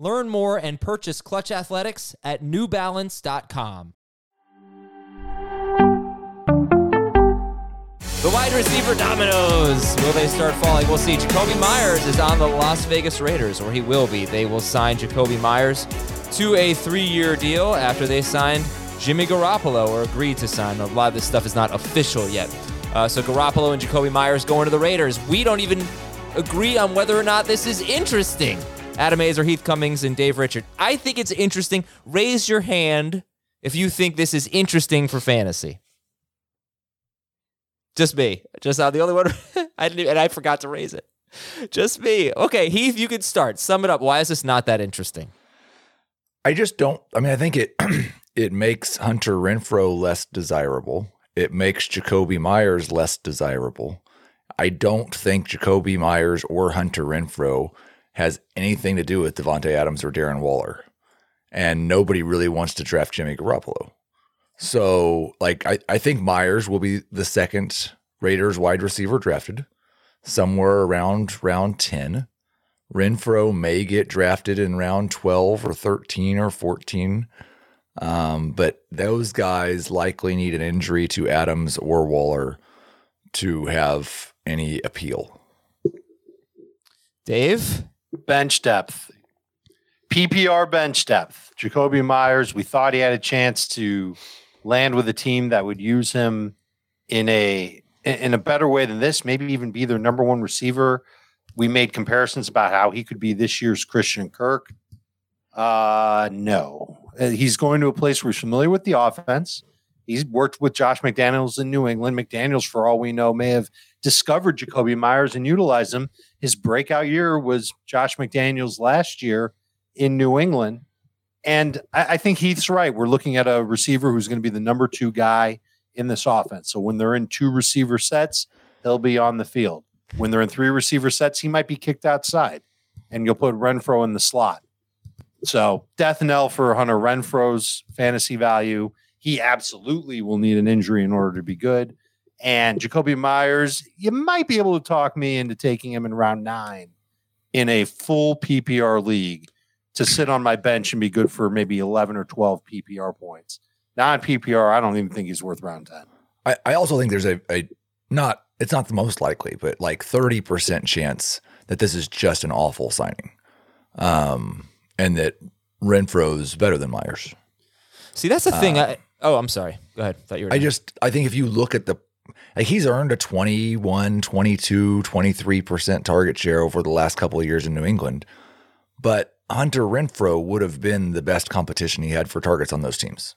Learn more and purchase Klutch Athletics at newbalance.com. The wide receiver dominoes. Will they start falling? We'll see. Jakobi Meyers is on the Las Vegas Raiders, or he will be. They will sign Jakobi Meyers to a three year deal after they signed Jimmy Garoppolo or agreed to sign. A lot of this stuff is not official yet. Uh, so Garoppolo and Jakobi Meyers going to the Raiders. We don't even agree on whether or not this is interesting. Adam Aizer, Heath Cummings, and Dave Richard. I think it's interesting. Raise your hand if you think this is interesting for fantasy. Just me. Just the only one. I didn't, and I forgot to raise it. Just me. Okay, Heath, you can start. Sum it up. Why is this not that interesting? I just don't. I mean, I think it it makes Hunter Renfrow less desirable. It makes Jakobi Meyers less desirable. I don't think Jakobi Meyers or Hunter Renfrow has anything to do with Davante Adams or Darren Waller, and nobody really wants to draft Jimmy Garoppolo. So, like, I, I think Meyers will be the second Raiders wide receiver drafted somewhere around round 10. Renfrow may get drafted in round 12 or 13 or 14. Um, but those guys likely need an injury to Adams or Waller to have any appeal. Dave? Bench depth. PPR bench depth. Jakobi Meyers, we thought he had a chance to land with a team that would use him in a in a better way than this, maybe even be their number one receiver. We made comparisons about how he could be this year's Christian Kirk. Uh no. Uh, he's going to a place where he's familiar with the offense. He's worked with Josh McDaniels in New England. McDaniels, for all we know, may have discovered Jakobi Meyers and utilized him. His breakout year was Josh McDaniels last year in New England. And I, I think Heath's right. We're looking at a receiver who's going to be the number two guy in this offense. So when they're in two receiver sets, he'll be on the field. When they're in three receiver sets, he might be kicked outside, and you'll put Renfrow in the slot. So death knell for Hunter Renfrow's fantasy value. He absolutely will need an injury in order to be good. And Jakobi Meyers, you might be able to talk me into taking him in round nine in a full PPR league to sit on my bench and be good for maybe 11 or 12 PPR points. Non PPR, I don't even think he's worth round 10. I, I also think there's a, a not, it's not the most likely, but like 30% chance that this is just an awful signing. Um, and that Renfrow's better than Meyers. See, that's the thing. I, oh, I'm sorry. Go ahead. Thought you were. I done. just I think if you look at the like he's earned a 21, 22, 23% target share over the last couple of years in New England. But Hunter Renfrow would have been the best competition he had for targets on those teams.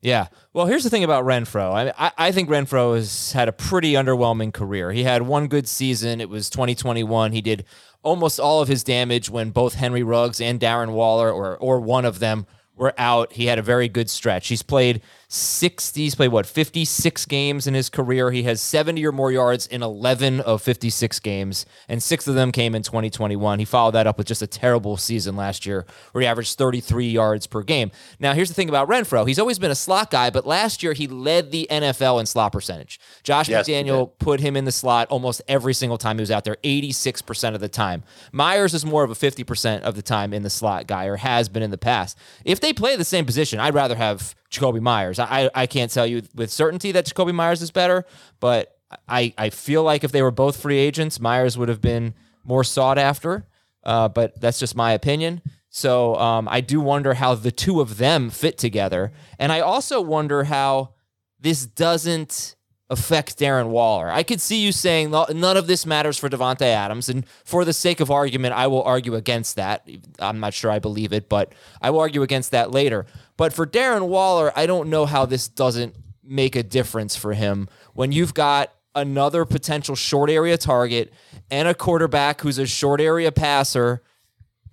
Yeah. Well, here's the thing about Renfrow. I, I, I think Renfrow has had a pretty underwhelming career. He had one good season. It was 2021. He did almost all of his damage when both Henry Ruggs and Darren Waller, or or one of them, were out. He had a very good stretch. He's played 60, he's played what, 56 games in his career. He has 70 or more yards in 11 of 56 games, and six of them came in 2021. He followed that up with just a terrible season last year where he averaged 33 yards per game. Now, here's the thing about Renfrow He's always been a slot guy, but last year he led the NFL in slot percentage. Josh Yes, McDaniel put him in the slot almost every single time he was out there, 86% of the time. Meyers is more of a 50% of the time in the slot guy, or has been in the past. If they play the same position, I'd rather have Jakobi Meyers. I, I can't tell you with certainty that Jakobi Meyers is better, but I, I feel like if they were both free agents, Meyers would have been more sought after. Uh, but that's just my opinion. So um, I do wonder how the two of them fit together. And I also wonder how this doesn't affect Darren Waller. I could see you saying none of this matters for Davante Adams, and for the sake of argument, I will argue against that. I'm not sure I believe it, but I will argue against that later. But for Darren Waller, I don't know how this doesn't make a difference for him when you've got another potential short area target and a quarterback who's a short area passer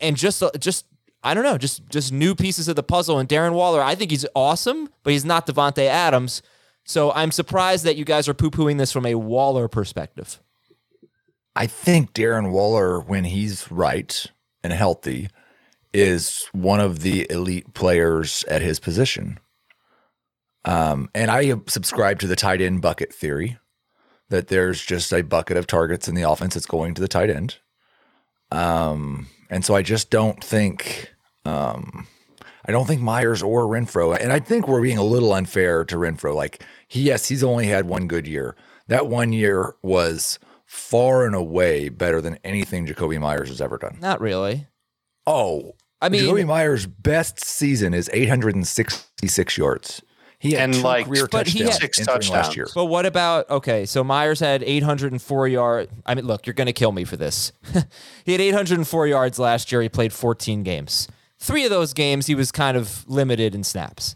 and just just I don't know, just just new pieces of the puzzle. And Darren Waller, I think he's awesome, but he's not Davante Adams. So I'm surprised that you guys are poo pooing this from a Waller perspective. I think Darren Waller, when he's right and healthy, is one of the elite players at his position. Um, and I subscribe to the tight end bucket theory that there's just a bucket of targets in the offense that's going to the tight end. Um, and so I just don't think, um, I don't think Meyers or Renfrow, and I think we're being a little unfair to Renfrow. Like, he, yes, he's only had one good year. That one year was far and away better than anything Jakobi Meyers has ever done. Not really. Oh, I mean- Jakobi Meyers' best season is 866 yards. He had And, two like, career but he touchdowns had six entering last touchdowns. year. But what about okay? So Meyers had 804 yards. I mean, look, you're going to kill me for this. he had 804 yards last year. He played 14 games. Three of those games, he was kind of limited in snaps.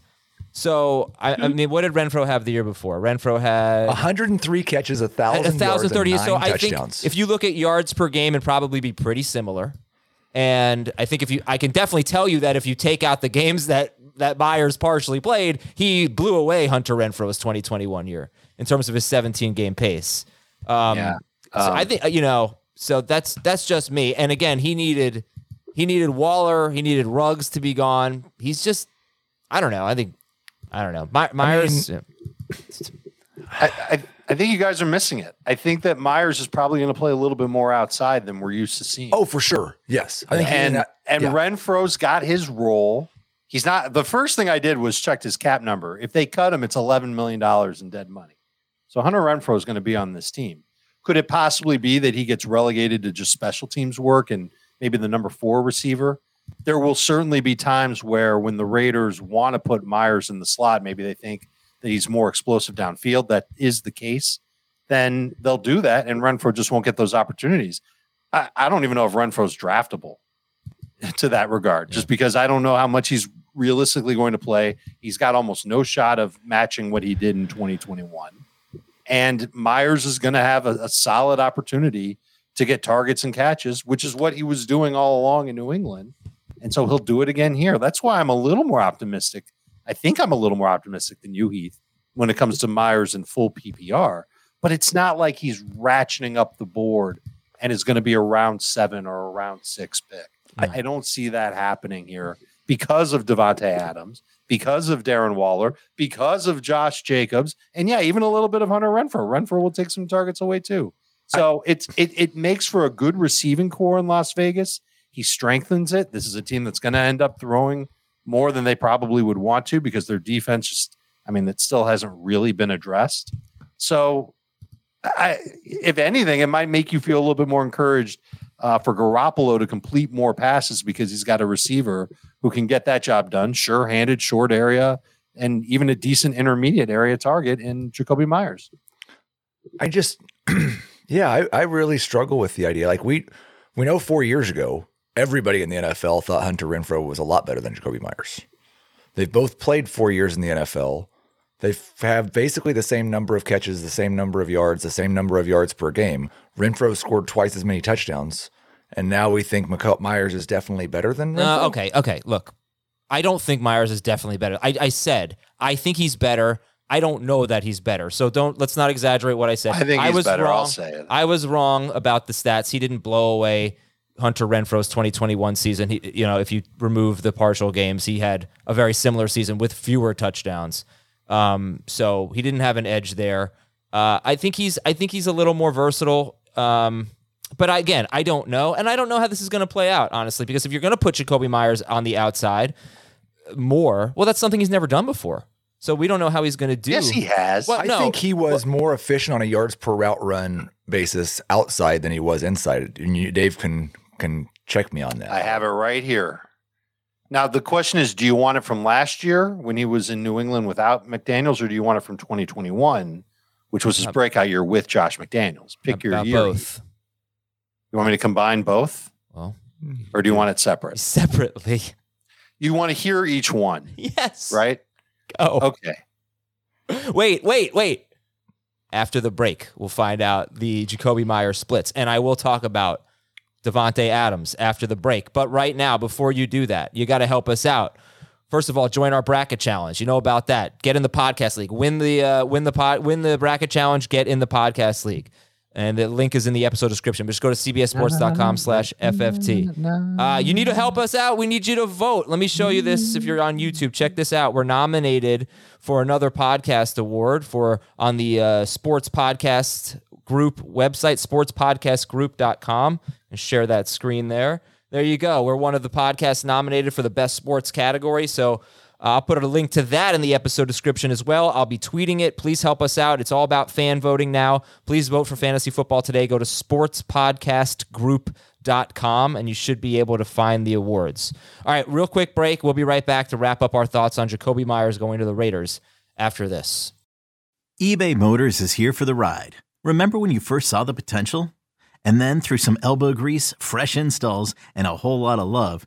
So I, I mean, what did Renfrow have the year before? Renfrow had 103 catches, a thousand, a thousand thirty. yards, and So nine I think if you look at yards per game, it'd probably be pretty similar. And I think if you, I can definitely tell you that if you take out the games that that Meyers partially played, he blew away Hunter Renfrow's 2021 year in terms of his 17 game pace. Um, Yeah. so I think you know. So that's that's just me. And again, he needed he needed Waller, he needed Ruggs to be gone. He's just, I don't know. I think I don't know. My, Meyers. I, I, I think you guys are missing it. I think that Meyers is probably going to play a little bit more outside than we're used to seeing. oh, for sure. Yes. I think he- and and yeah. Renfrow's got his role. He's not. The first thing I did was checked his cap number. If they cut him, it's eleven million dollars in dead money. So Hunter Renfrow is going to be on this team. Could it possibly be that he gets relegated to just special teams work and maybe the number four receiver? There will certainly be times where when the Raiders want to put Meyers in the slot, maybe they think that he's more explosive downfield. That is the case. Then they'll do that, and Renfrow just won't get those opportunities. I, I don't even know if Renfrow's draftable to that regard, just because I don't know how much he's realistically going to play. He's got almost no shot of matching what he did in 2021. And Meyers is going to have a, a solid opportunity to get targets and catches, which is what he was doing all along in New England. And so he'll do it again here. That's why I'm a little more optimistic. I think I'm a little more optimistic than you, Heath, when it comes to Meyers in full PPR. But it's not like he's ratcheting up the board and is going to be a round seven or a round six pick. I, I don't see that happening here because of Davante Adams, because of Darren Waller, because of Josh Jacobs, and yeah, even a little bit of Hunter Renfrow. Renfrow will take some targets away too. So it's it it makes for a good receiving core in Las Vegas. He strengthens it. This is a team that's going to end up throwing more than they probably would want to because their defense just, I mean, it still hasn't really been addressed. So, I, if anything, it might make you feel a little bit more encouraged uh, for Garoppolo to complete more passes because he's got a receiver who can get that job done, sure-handed, short area, and even a decent intermediate area target in Jakobi Meyers. I just, yeah, I, I really struggle with the idea. Like we, we know four years ago, everybody in the NFL thought Hunter Renfrow was a lot better than Jakobi Meyers. They've both played four years in the NFL. They have basically the same number of catches, the same number of yards, the same number of yards per game. Renfrow scored twice as many touchdowns, and now we think McCall- Meyers is definitely better than Renfrow. Uh, okay, okay. Look, I don't think Meyers is definitely better. I, I said I think he's better. I don't know that he's better. So don't let's not exaggerate what I said. I think I he's was better. wrong. I'll say it. I was wrong about the stats. He didn't blow away Hunter Renfrow's 2021 season. He, you know, if you remove the partial games, he had a very similar season with fewer touchdowns. Um, so he didn't have an edge there. Uh, I think he's I think he's a little more versatile. Um, but I, again, I don't know, and I don't know how this is going to play out honestly. Because if you're going to put Jakobi Meyers on the outside more, well, that's something he's never done before. So we don't know how he's going to do. Yes, he has. Well, I no. think he was more efficient on a yards per route run basis outside than he was inside. And you, Dave can can check me on that. I have it right here. Now the question is, do you want it from last year when he was in New England without McDaniels, or do you want it from 2021, which was his Uh, breakout year with Josh McDaniels? Pick your year. both. You want me to combine both, Well, or do you want it separate? separately. You want to hear each one, Yes. right? Go. Okay. Wait, wait, wait. After the break, we'll find out the Jakobi Meyer splits, and I will talk about Davante Adams after the break. But right now, before you do that, you got to help us out. First of all, join our bracket challenge. You know about that. Get in the podcast league. Win the uh, win the pod, win the bracket challenge. Get in the podcast league. And the link is in the episode description. But just go to cbsports.com slash FFT. Uh, you need to help us out. We need you to vote. Let me show you this if you're on YouTube. Check this out. We're nominated for another podcast award for on the uh, sports podcast group website, sportspodcastgroup.com, and share that screen there. There you go. We're one of the podcasts nominated for the best sports category. So Uh, I'll put a link to that in the episode description as well. I'll be tweeting it. Please help us out. It's all about fan voting now. Please vote for fantasy football today. Go to sportspodcastgroup.com and you should be able to find the awards. All right, real quick break. We'll be right back to wrap up our thoughts on Jakobi Meyers going to the Raiders after this. eBay Motors is here for the ride. Remember when you first saw the potential? And then through some elbow grease, fresh installs, and a whole lot of love,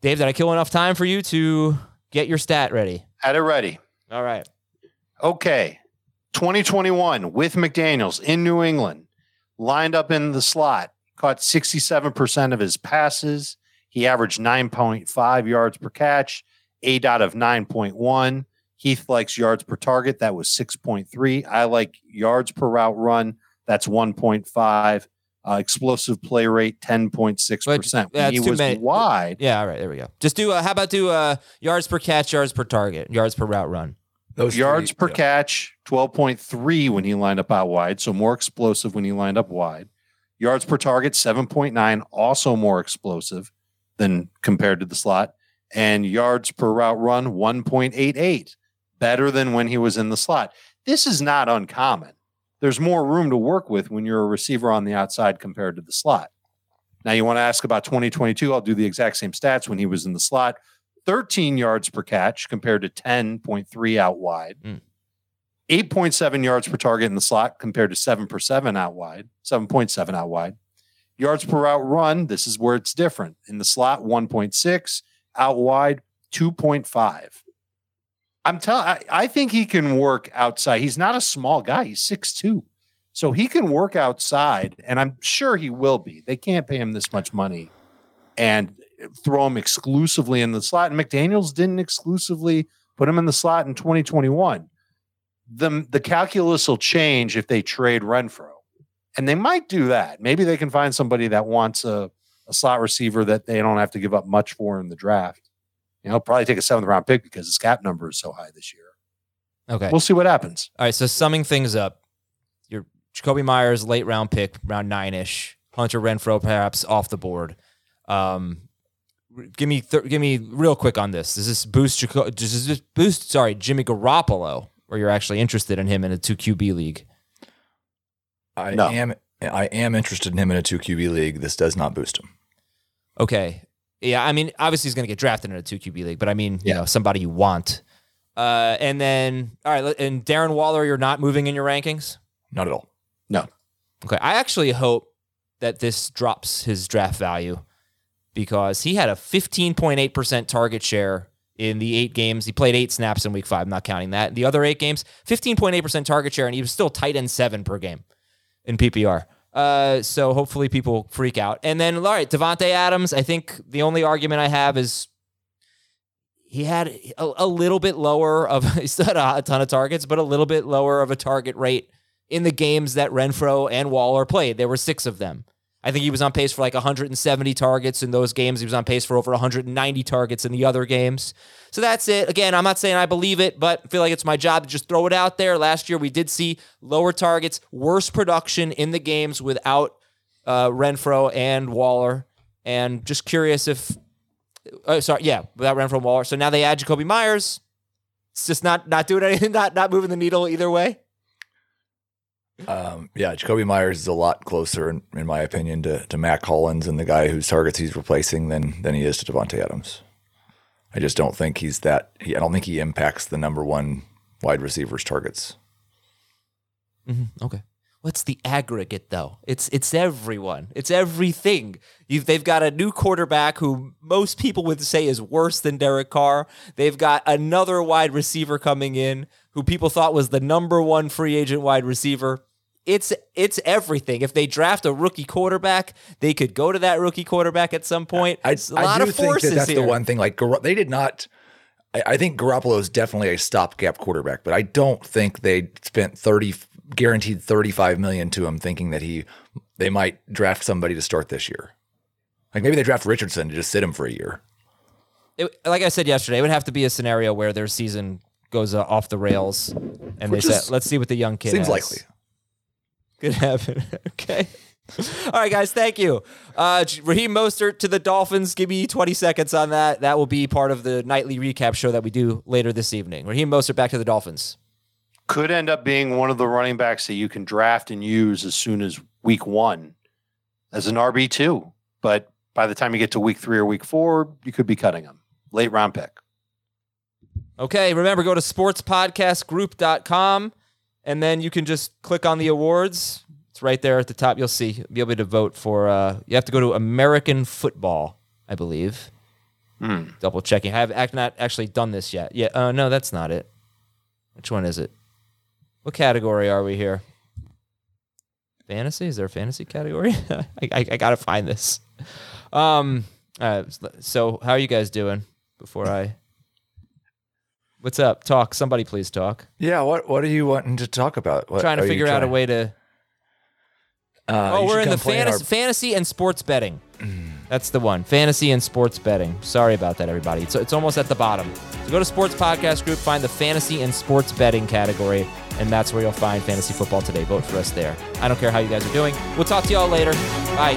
Dave, did I kill enough time for you to get your stat ready? Had it ready. All right. Okay. 2021 with McDaniels in New England, lined up in the slot, caught 67% of his passes. He averaged 9.5 yards per catch, aDOT of 9.1. Heath likes yards per target. That was 6.3. I like yards per route run. That's 1.5. Uh, explosive play rate, 10.6%. But When he too was many- wide, Yeah, all right, there we go. Just do uh, how about do uh yards per catch, yards per target, yards per route run. Those yards three- per yeah. catch 12.3 when he lined up out wide so more explosive when he lined up wide yards per target 7.9 also more explosive than compared to the slot and yards per route run 1.88 better than when he was in the slot this is not uncommon there's more room to work with when you're a receiver on the outside compared to the slot now you want to ask about 2022 i'll do the exact same stats when he was in the slot 13 yards per catch compared to 10.3 out wide. Mm. 8.7 yards per target in the slot compared to 7 per 7 out wide, 7.7 out wide. Yards per out run, this is where it's different. In the slot, 1.6, out wide, 2.5. I'm telling I, think he can work outside. He's not a small guy, he's 6'2. So he can work outside, and I'm sure he will be. They can't pay him this much money and throw him exclusively in the slot. And McDaniels didn't exclusively put him in the slot in 2021. The, the calculus will change if they trade Renfrow. And they might do that. Maybe they can find somebody that wants a, a slot receiver that they don't have to give up much for in the draft. You know, probably take a seventh round pick because his cap number is so high this year. Okay. We'll see what happens. All right. So summing things up, your Jakobi Meyers late round pick, round nine ish. Hunter Renfrow perhaps off the board. Um, give me th- give me real quick on this. Does this boost Jaco- does this boost sorry Jimmy Garoppolo, or you're actually interested in him in a two QB league? I No. am I am interested in him in a two QB league. This does not boost him. Okay. Yeah, I mean, obviously he's going to get drafted in a two QB league, but I mean, you know, somebody you want. Uh, and then, all right, and Darren Waller, you're not moving in your rankings. Not at all. No. Okay, I actually hope that this drops his draft value because he had a 15.8% target share in the eight games. He played eight snaps in week five, I'm not counting that. The other eight games, 15.8% target share, and he was still tight end seven per game in PPR. Uh, so hopefully people freak out. And then, all right, Davante Adams, I think the only argument I have is he had a, a little bit lower of, he still had a, a ton of targets, but a little bit lower of a target rate in the games that Renfrow and Waller played. There were six of them. I think he was on pace for like 170 targets in those games. He was on pace for over 190 targets in the other games. So that's it. Again, I'm not saying I believe it, but I feel like it's my job to just throw it out there. Last year, we did see lower targets, worse production in the games without uh, Renfrow and Waller. And just curious if, uh, sorry, yeah, without Renfrow and Waller. So now they add Jakobi Meyers. It's just not not doing anything, not not moving the needle either way. Um, yeah, Jakobi Meyers is a lot closer, in, in my opinion, to, to Mack Hollins and the guy whose targets he's replacing than than he is to Davante Adams. I just don't think he's that. He, I don't think he impacts the number one wide receivers targets. Mm-hmm. Okay. What's the aggregate though? It's it's everyone. It's everything. You've, they've got a new quarterback who most people would say is worse than Derek Carr. They've got another wide receiver coming in who people thought was the number one free agent wide receiver. It's it's everything. If they draft a rookie quarterback, they could go to that rookie quarterback at some point. I, It's a I lot do of think forces that that's here. the one thing. Like they did not. I, I think Garoppolo is definitely a stopgap quarterback, but I don't think they spent thirty guaranteed thirty five million to him, thinking that he they might draft somebody to start this year. Like maybe they draft Richardson to just sit him for a year. it, like I said yesterday, it would have to be a scenario where their season goes uh, off the rails, and Which they said, "Let's see what the young kid Seems has." likely. Could happen. okay. All right, guys. Thank you. Uh, Raheem Mostert to the Dolphins. Give me 20 seconds on that. That will be part of the nightly recap show that we do later this evening. Raheem Mostert back to the Dolphins. Could end up being one of the running backs that you can draft and use as soon as week one as an RB2. But by the time you get to week three or week four, you could be cutting him. Late round pick. Okay. Remember, go to sportspodcastgroup.com and then you can just click on the awards. It's right there at the top. You'll see. You'll be able to vote for, uh, you have to go to American football, I believe. Hmm. Double checking. I have not actually done this yet. Yeah. Uh, no, that's not it. Which one is it? What category are we here? Fantasy? Is there a fantasy category? I, I, I gotta find this. Um. Uh, so how are you guys doing? Before I, what's up? Talk. Somebody please talk. Yeah. What What are you wanting to talk about? What, trying to figure out a way to. Uh, oh, we're in the come play in fantasy, our- fantasy and sports betting. That's the one. Fantasy and sports betting. Sorry about that, everybody. It's, it's almost at the bottom. So go to Sports Podcast Group, find the fantasy and sports betting category, and that's where you'll find fantasy football today. Vote for us there. I don't care how you guys are doing. We'll talk to y'all later. Bye.